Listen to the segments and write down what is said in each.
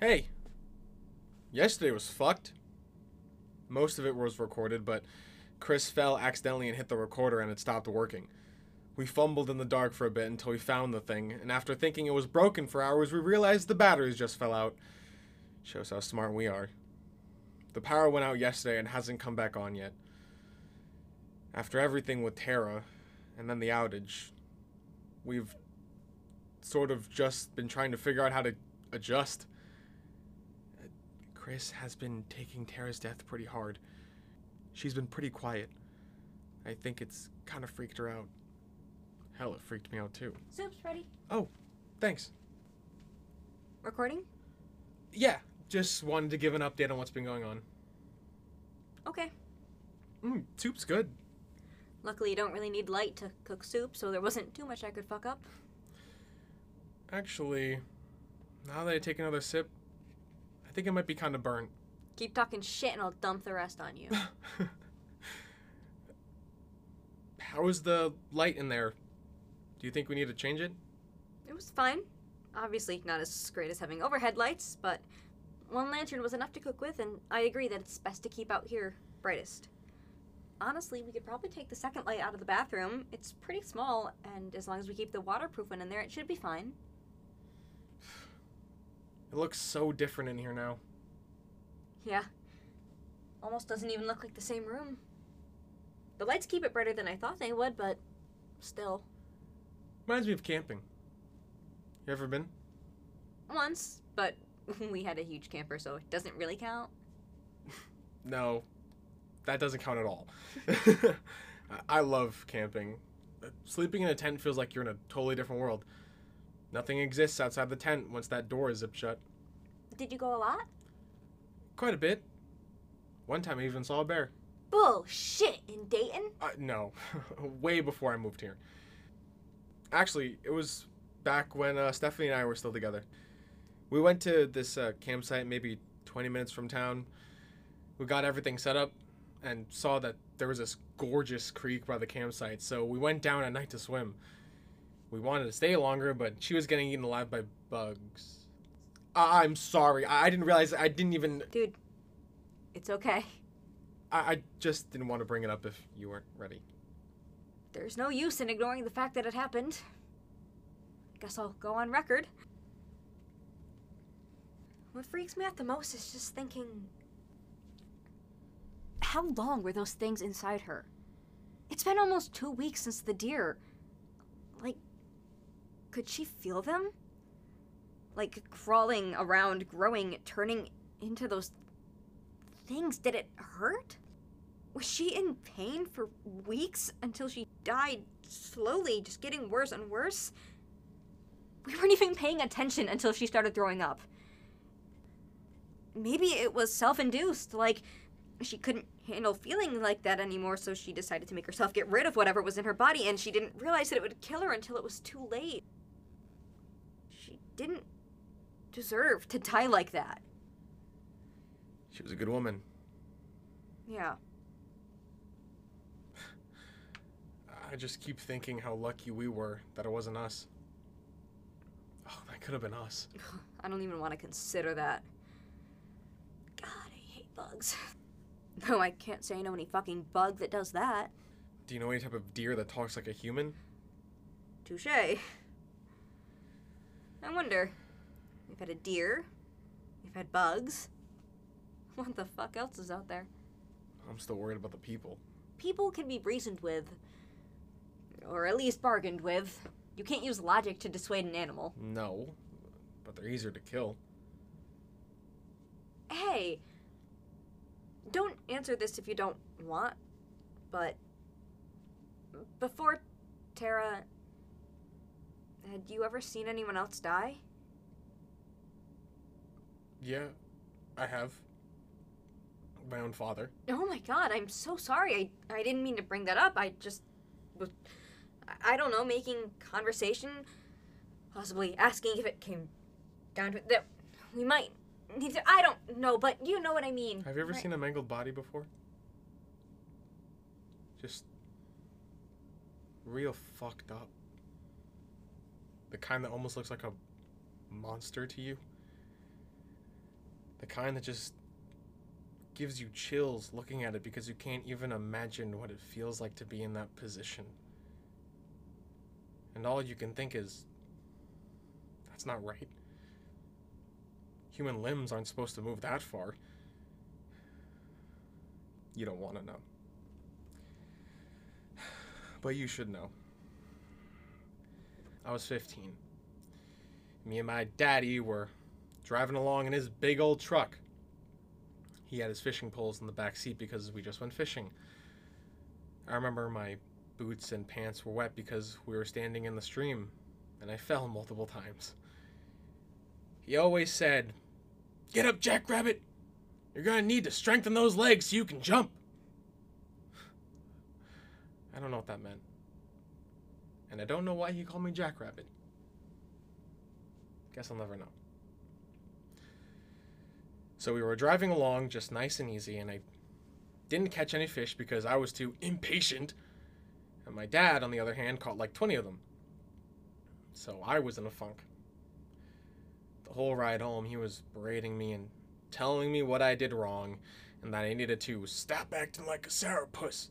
Hey, yesterday was fucked. Most of it was recorded, but Chris fell accidentally and hit the recorder and it stopped working. We fumbled in the dark for a bit until we found the thing, and after thinking it was broken for hours, we realized the batteries just fell out. Shows how smart we are. The power went out yesterday and hasn't come back on yet. After everything with Tara, and then the outage, we've sort of just been trying to figure out how to adjust. Chris has been taking Tara's death pretty hard. She's been pretty quiet. I think it's kind of freaked her out. Hell, it freaked me out too. Soup's ready. Oh, thanks. Recording? Yeah, just wanted to give an update on what's been going on. Okay. Mmm, soup's good. Luckily, you don't really need light to cook soup, so there wasn't too much I could fuck up. Actually, now that I take another sip, think it might be kind of burnt. Keep talking shit and I'll dump the rest on you. How is the light in there? Do you think we need to change it? it was fine. Obviously, not as great as having overhead lights, but one lantern was enough to cook with, and I agree that it's best to keep out here brightest. Honestly, we could probably take the second light out of the bathroom. It's pretty small, and as long as we keep the waterproof one in there, it should be fine. It looks so different in here now. Yeah. Almost doesn't even look like the same room. The lights keep it brighter than I thought they would, but still. Reminds me of camping. You ever been? Once, but we had a huge camper, so it doesn't really count. No, that doesn't count at all. I- love camping. Sleeping in a tent feels like you're in a totally different world. Nothing exists outside the tent once that door is zipped shut. Did you go a lot? Quite a bit. One time I even saw a bear. Bullshit! In Dayton? Uh, no, way before I moved here. Actually, it was back when uh, Stephanie and I were still together. We went to this uh, campsite maybe 20 minutes from town. We got everything set up and saw that there was this gorgeous creek by the campsite, so we went down at night to swim. We wanted to stay longer, but she was getting eaten alive by bugs. I- I'm sorry. I-, I didn't realize. I didn't even. Dude, it's okay. I-, I just didn't want to bring it up if you weren't ready. There's no use in ignoring the fact that it happened. Guess I'll go on record. What freaks me out the most is just thinking. How long were those things inside her? It's been almost two weeks since the deer. Could she feel them? Like crawling around, growing, turning into those things. Did it hurt? Was she in pain for weeks until she died slowly, just getting worse and worse? We weren't even paying attention until she started throwing up. Maybe it was self induced, like she couldn't handle feeling like that anymore, so she decided to make herself get rid of whatever was in her body, and she didn't realize that it would kill her until it was too late. Didn't deserve to die like that. She was a good woman. Yeah. I just keep thinking how lucky we were that it wasn't us. Oh, that could have been us. I don't even want to consider that. God, I hate bugs. No, I can't say I know any fucking bug that does that. Do you know any type of deer that talks like a human? Touche. I wonder. We've had a deer. We've had bugs. What the fuck else is out there? I'm still worried about the people. People can be reasoned with. Or at least bargained with. You can't use logic to dissuade an animal. No, but they're easier to kill. Hey, don't answer this if you don't want, but before Tara, had you ever seen anyone else die? Yeah, I have. My own father. Oh my god, I'm so sorry. I, I didn't mean to bring that up. I just was, I- don't know, making conversation, possibly asking if it came down to it. That we might need to, I don't know, but you know what I mean. Have you ever right? seen a mangled body before? Just real fucked up. The kind that almost looks like a monster to you. The kind that just gives you chills looking at it because you can't even imagine what it feels like to be in that position. And all you can think is, that's not right. Human limbs aren't supposed to move that far. You don't want to know. But you should know. I was 15. Me and my daddy were driving along in his big old truck. He had his fishing poles in the back seat because we just went fishing. I remember my boots and pants were wet because we were standing in the stream and I fell multiple times. He always said, Get up, Jackrabbit! You're gonna need to strengthen those legs so you can jump. I don't know what that meant. And I don't know why he called me Jackrabbit. Guess I'll never know. So we were driving along just nice and easy, and I didn't catch any fish because I was too impatient. And my dad, on the other hand, caught like 20 of them. So I was in a funk. The whole ride home, he was berating me and telling me what I did wrong and that I needed to stop acting like a sourpuss.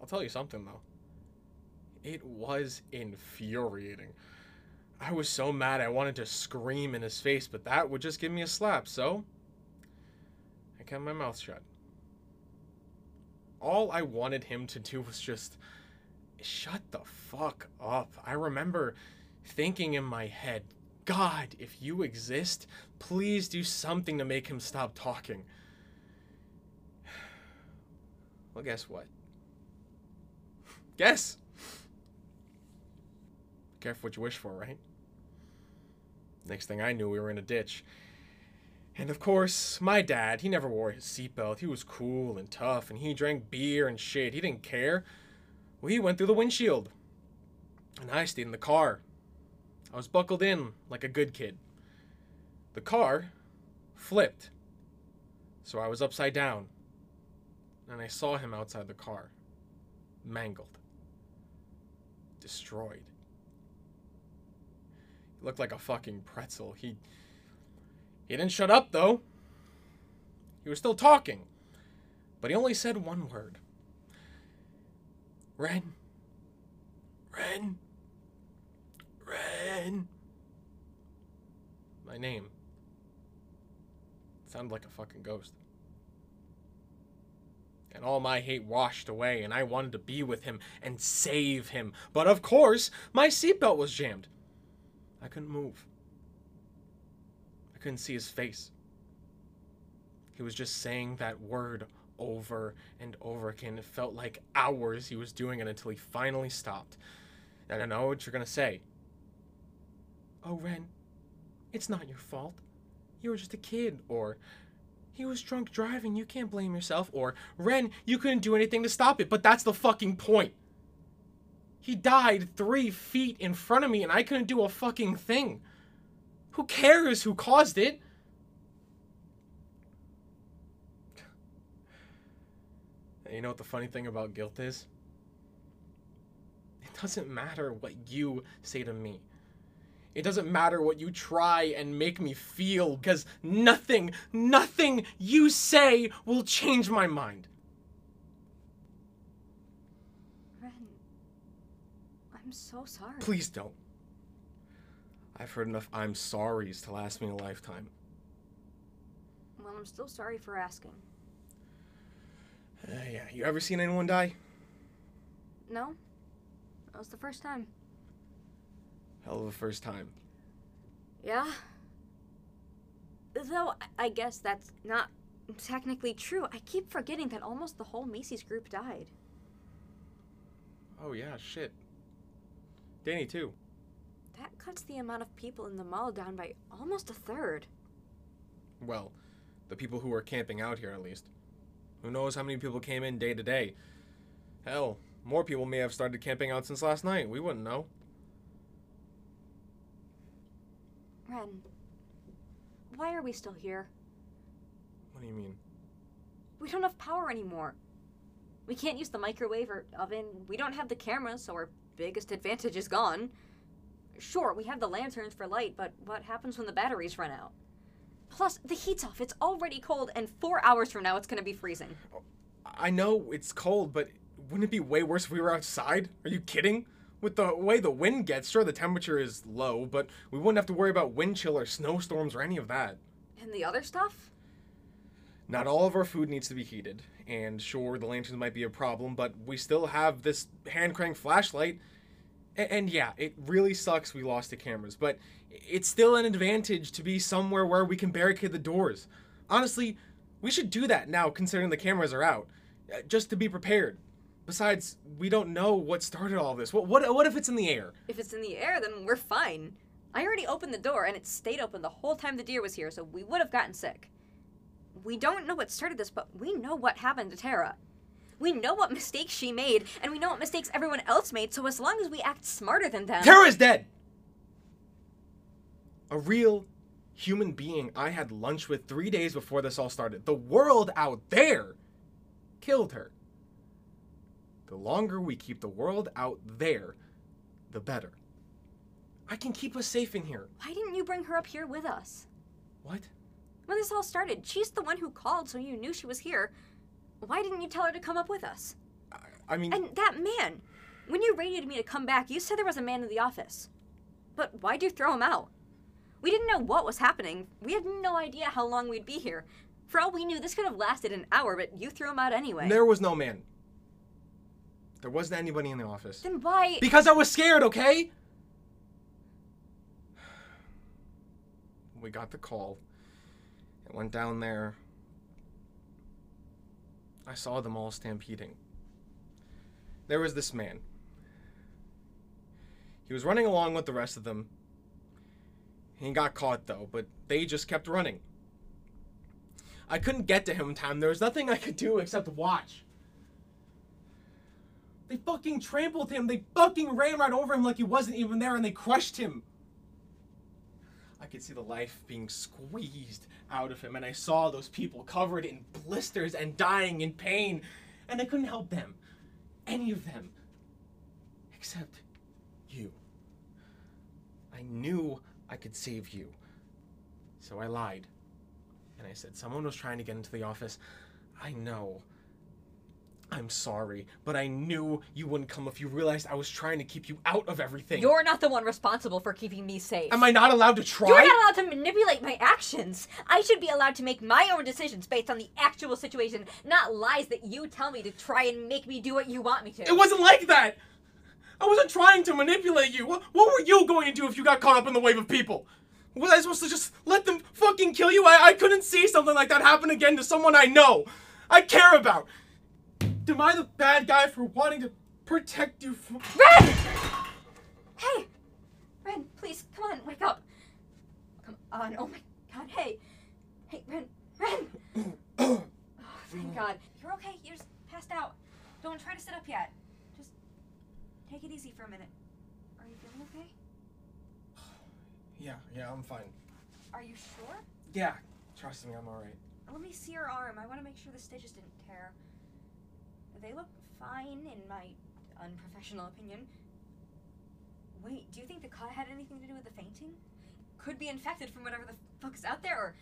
I'll tell you something though. It was infuriating. I was so mad I wanted to scream in his face, but that would just give me a slap, so I kept my mouth shut. All I wanted him to do was just shut the fuck up. I remember thinking in my head, God, if you exist, please do something to make him stop talking. Well, guess what? Guess! Careful what you wish for, right? Next thing I knew, we were in a ditch. And of course, my dad, he never wore his seatbelt. He was cool and tough, and he drank beer and shit. He didn't care. He went through the windshield. And I stayed in the car. I was buckled in like a good kid. The car flipped. So I was upside down. And I saw him outside the car, mangled, destroyed. Looked like a fucking pretzel. He he didn't shut up though. He was still talking. But he only said one word. Ren. Ren. Ren. My name. Sounded like a fucking ghost. And all my hate washed away, and I wanted to be with him and save him. But of course, my seatbelt was jammed. I couldn't move. I couldn't see his face. He was just saying that word over and over again. It felt like hours he was doing it until he finally stopped. I know what you're gonna say. Oh, Ren, it's not your fault. You were just a kid. Or, he was drunk driving, you can't blame yourself. Or, Ren, you couldn't do anything to stop it. But that's the fucking point. He died three feet in front of me and I couldn't do a fucking thing. Who cares who caused it? And you know what the funny thing about guilt is? It doesn't matter what you say to me. It doesn't matter what you try and make me feel, because nothing, nothing you say will change my mind. Ren, I'm so sorry. Please don't. I've heard enough I'm sorry's to last me a lifetime. Well, I'm still sorry for asking. Uh, yeah, you ever seen anyone die? No? That was the first time. Hell of a first time. Yeah? Though, I- I guess that's not technically true. I keep forgetting that almost the whole Macy's group died. Oh yeah, shit. Danny too. That cuts the amount of people in the mall down by almost a third. Well, the people who are camping out here at least. Who knows how many people came in day to day? Hell, more people may have started camping out since last night. We wouldn't know. Ren, why are we still here? What do you mean? We don't have power anymore. We can't use the microwave or oven. We don't have the camera, so our biggest advantage is gone. Sure, we have the lanterns for light, but what happens when the batteries run out? Plus, the heat's off. It's already cold, and four hours from now, it's gonna be freezing. I know it's cold, but wouldn't it be way worse if we were outside? Are you kidding? With the way the wind gets, sure, the temperature is low, but we wouldn't have to worry about wind chill or snowstorms or any of that. And the other stuff? Not all of our food needs to be heated, and sure, the lanterns might be a problem, but we still have this hand crank flashlight. A- And yeah, it really sucks we lost the cameras, but it's still an advantage to be somewhere where we can barricade the doors. Honestly, we should do that now, considering the cameras are out, uh, just to be prepared. Besides, we don't know what started all this. What, what, what if it's in the air? If it's in the air, then we're fine. I already opened the door, and it stayed open the whole time the deer was here, so we would have gotten sick. We don't know what started this, but we know what happened to Tara. We know what mistakes she made, and we know what mistakes everyone else made, so as long as we act smarter than them. Tara's dead! A real human being I had lunch with three days before this all started. The world out there killed her. The longer we keep the world out there, the better. I can keep us safe in here. Why didn't you bring her up here with us? What? When this all started, she's the one who called, so you knew she was here. Why didn't you tell her to come up with us? I, I mean, And that man! When you radioed me to come back, you said there was a man in the office. But why'd you throw him out? We didn't know what was happening. We had no idea how long we'd be here. For all we knew, this could have lasted an hour, but you threw him out anyway. there was no man. There wasn't anybody in the office. Then why? Because I was scared, okay? We got the call. It went down there. I saw them all stampeding. There was this man. He was running along with the rest of them. He got caught though, but they just kept running. I couldn't get to him in time. There was nothing I could do except watch. They fucking trampled him. They fucking ran right over him like he wasn't even there and they crushed him. I could see the life being squeezed out of him and I saw those people covered in blisters and dying in pain. And I couldn't help them. Any of them. Except you. I knew I could save you. So I lied. And I said, someone was trying to get into the office. I know. I'm sorry, but I knew you wouldn't come if you realized I was trying to keep you out of everything. You're not the one responsible for keeping me safe. Am I not allowed to try? You're not allowed to manipulate my actions. I should be allowed to make my own decisions based on the actual situation, not lies that you tell me to try and make me do what you want me to. It wasn't like that! I wasn't trying to manipulate you. What, what were you going to do if you got caught up in the wave of people? Was I supposed to just let them fucking kill you? I, I couldn't see something like that happen again to someone I know. I care about. Am I the bad guy for wanting to protect you from. Ren! Hey! Ren, please, come on, wake up. Come on, oh my god, hey. Hey, Ren, Ren! Oh, thank god. You're okay, you just passed out. Don't try to sit up yet. Just take it easy for a minute. Are you feeling okay? Yeah, yeah, I'm fine. Are you sure? Yeah, trust me, I'm alright. Let me see your arm. I want to make sure the stitches didn't tear. They look fine, in my unprofessional opinion. Wait, do you think the cut had anything to do with the fainting? Could be infected from whatever the fuck's out there, or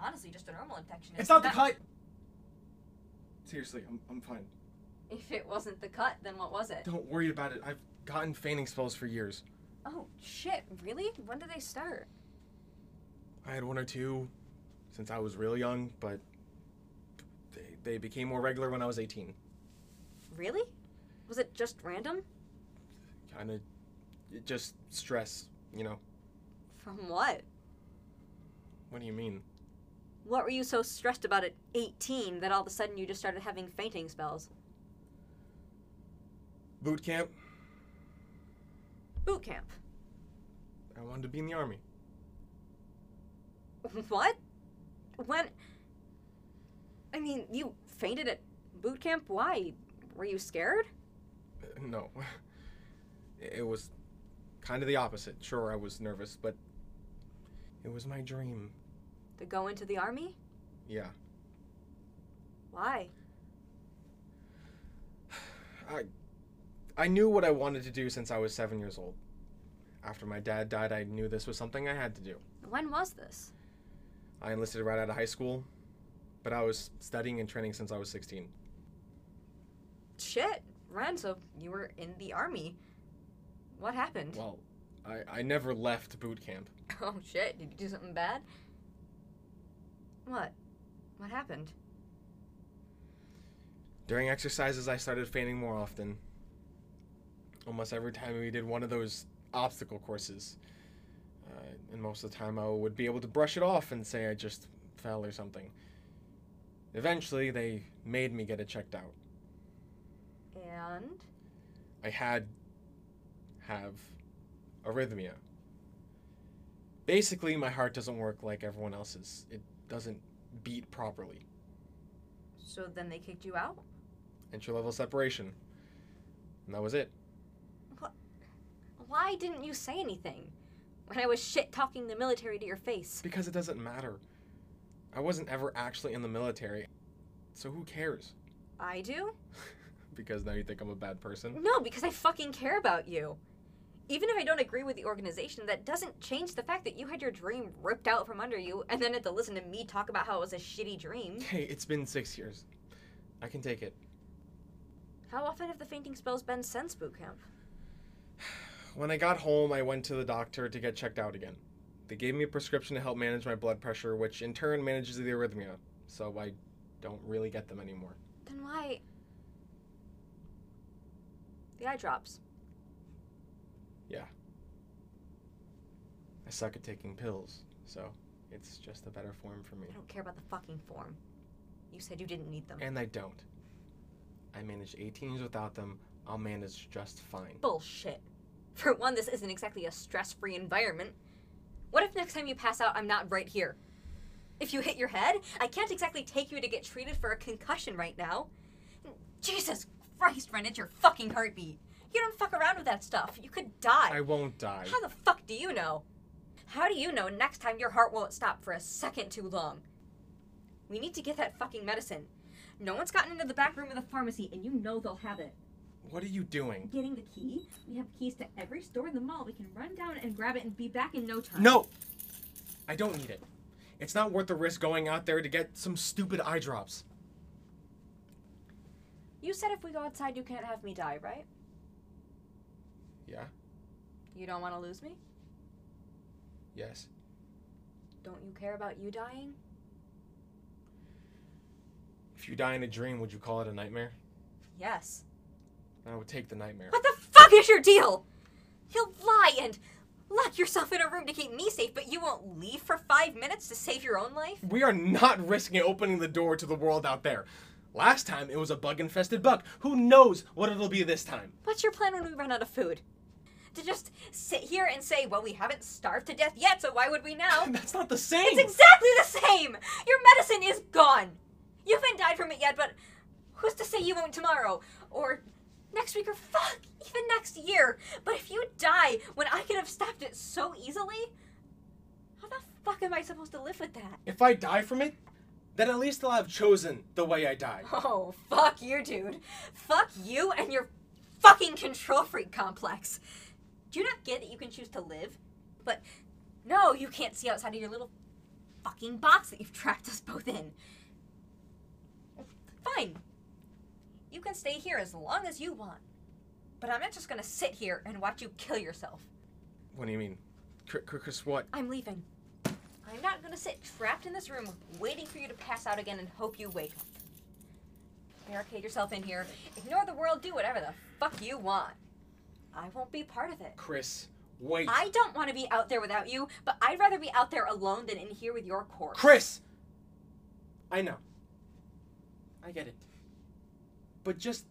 honestly, just a normal infection. It's not the cut! Seriously, I'm, I'm fine. If it wasn't the cut, then what was it? Don't worry about it. I've gotten fainting spells for years. Oh, shit, really? When did they start? I had one or two since I was real young, but they, they became more regular when I was 18. Really? Was it just random? Kind of just stress, you know. From what? What do you mean? What were you so stressed about at 18 that all of a sudden you just started having fainting spells? Boot camp. Boot camp. I wanted to be in the army. What? When? I mean, you fainted at boot camp? Why? Were you scared? Uh, No. It was kind of the opposite. Sure, I was nervous, but it was my dream. To go into the army? Yeah. Why? I I knew what I wanted to do since I was 7 years old. After my dad died, I knew this was something I had to do. When was this? I enlisted right out of high school, but I was studying and training since I was 16. Shit, Ren, so you were in the army. What happened? Well, I, I never left boot camp. Oh shit, did you do something bad? What? What happened? During exercises, I started fainting more often. Almost every time we did one of those obstacle courses. Uh, and most of the time, I would be able to brush it off and say I just fell or something. Eventually, they made me get it checked out. And I had have arrhythmia. Basically, my heart doesn't work like everyone else's. It doesn't beat properly. so then they kicked you out? Entry level separation. And that was it. What? Why didn't you say anything? When I was shit talking the military to your face. Because it doesn't matter. I wasn't ever actually in the military. So who cares? I do? Because now you think I'm a bad person? No, because I fucking care about you. Even if I don't agree with the organization, that doesn't change the fact that you had your dream ripped out from under you and then had to listen to me talk about how it was a shitty dream. Hey, it's been six years. I can take it. How often have the fainting spells been since boot camp? When I got home, I went to the doctor to get checked out again. They gave me a prescription to help manage my blood pressure, which in turn manages the arrhythmia, so I don't really get them anymore. Then why? The eye drops. Yeah. I suck at taking pills, so it's just a better form for me. I don't care about the fucking form. You said you didn't need them. And I don't. I managed 18 years without them. I'll manage just fine. Bullshit. For one, this isn't exactly a stress free environment. What if next time you pass out, I'm not right here? If you hit your head, I can't exactly take you to get treated for a concussion right now. Jesus Christ, Ren, it's your fucking heartbeat. You don't fuck around with that stuff. You could die. I won't die. How the fuck do you know? How do you know next time your heart won't stop for a second too long? We need to get that fucking medicine. No one's gotten into the back room of the pharmacy, and you know they'll have it. What are you doing? Getting the key? We have keys to every store in the mall. We can run down and grab it and be back in no time. No! I don't need it. It's not worth the risk going out there to get some stupid eye drops. You said if we go outside, you can't have me die, right? Yeah? You don't want to lose me? Yes. Don't you care about you dying? If you die in a dream, would you call it a nightmare? Yes. I would take the nightmare. What the fuck is your deal? You'll lie and lock yourself in a room to keep me safe, but you won't leave for five minutes to save your own life? We are not risking opening the door to the world out there. Last time it was a bug infested buck. Who knows what it'll be this time? What's your plan when we run out of food? To just sit here and say, well, we haven't starved to death yet, so why would we now? That's not the same. It's exactly the same! Your medicine is gone! You haven't died from it yet, but who's to say you won't tomorrow? Or next week, or fuck, even next year? But if you die when I could have stopped it so easily, how the fuck am I supposed to live with that? if I die from it, then at least I'll have chosen the way I die. Oh, fuck you, dude. Fuck you and your fucking control freak complex. Do you not get that you can choose to live? But no, you can't see outside of your little fucking box that you've trapped us both in. Fine. You can stay here as long as you want. But I'm not just gonna sit here and watch you kill yourself. What do you mean? Chris, what? I'm leaving. I'm not gonna sit trapped in this room waiting for you to pass out again and hope you wake up. Barricade yourself in here, ignore the world, do whatever the fuck you want. I won't be part of it. Chris, wait. I don't want to be out there without you, but I'd rather be out there alone than in here with your corpse. Chris! I know. I get it. But just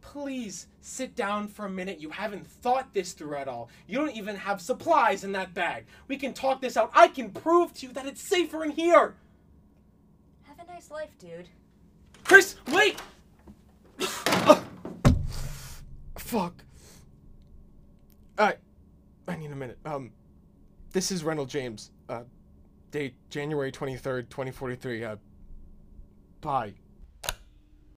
please sit down for a minute. You haven't thought this through at all. You don't even have supplies in that bag. We can talk this out. I can prove to you that it's safer in here. Have a nice life, dude. Chris, wait! Ugh. Fuck. I, I need a minute. Um, this is Reynold James. Uh, date January 23rd, 2043. Uh, bye.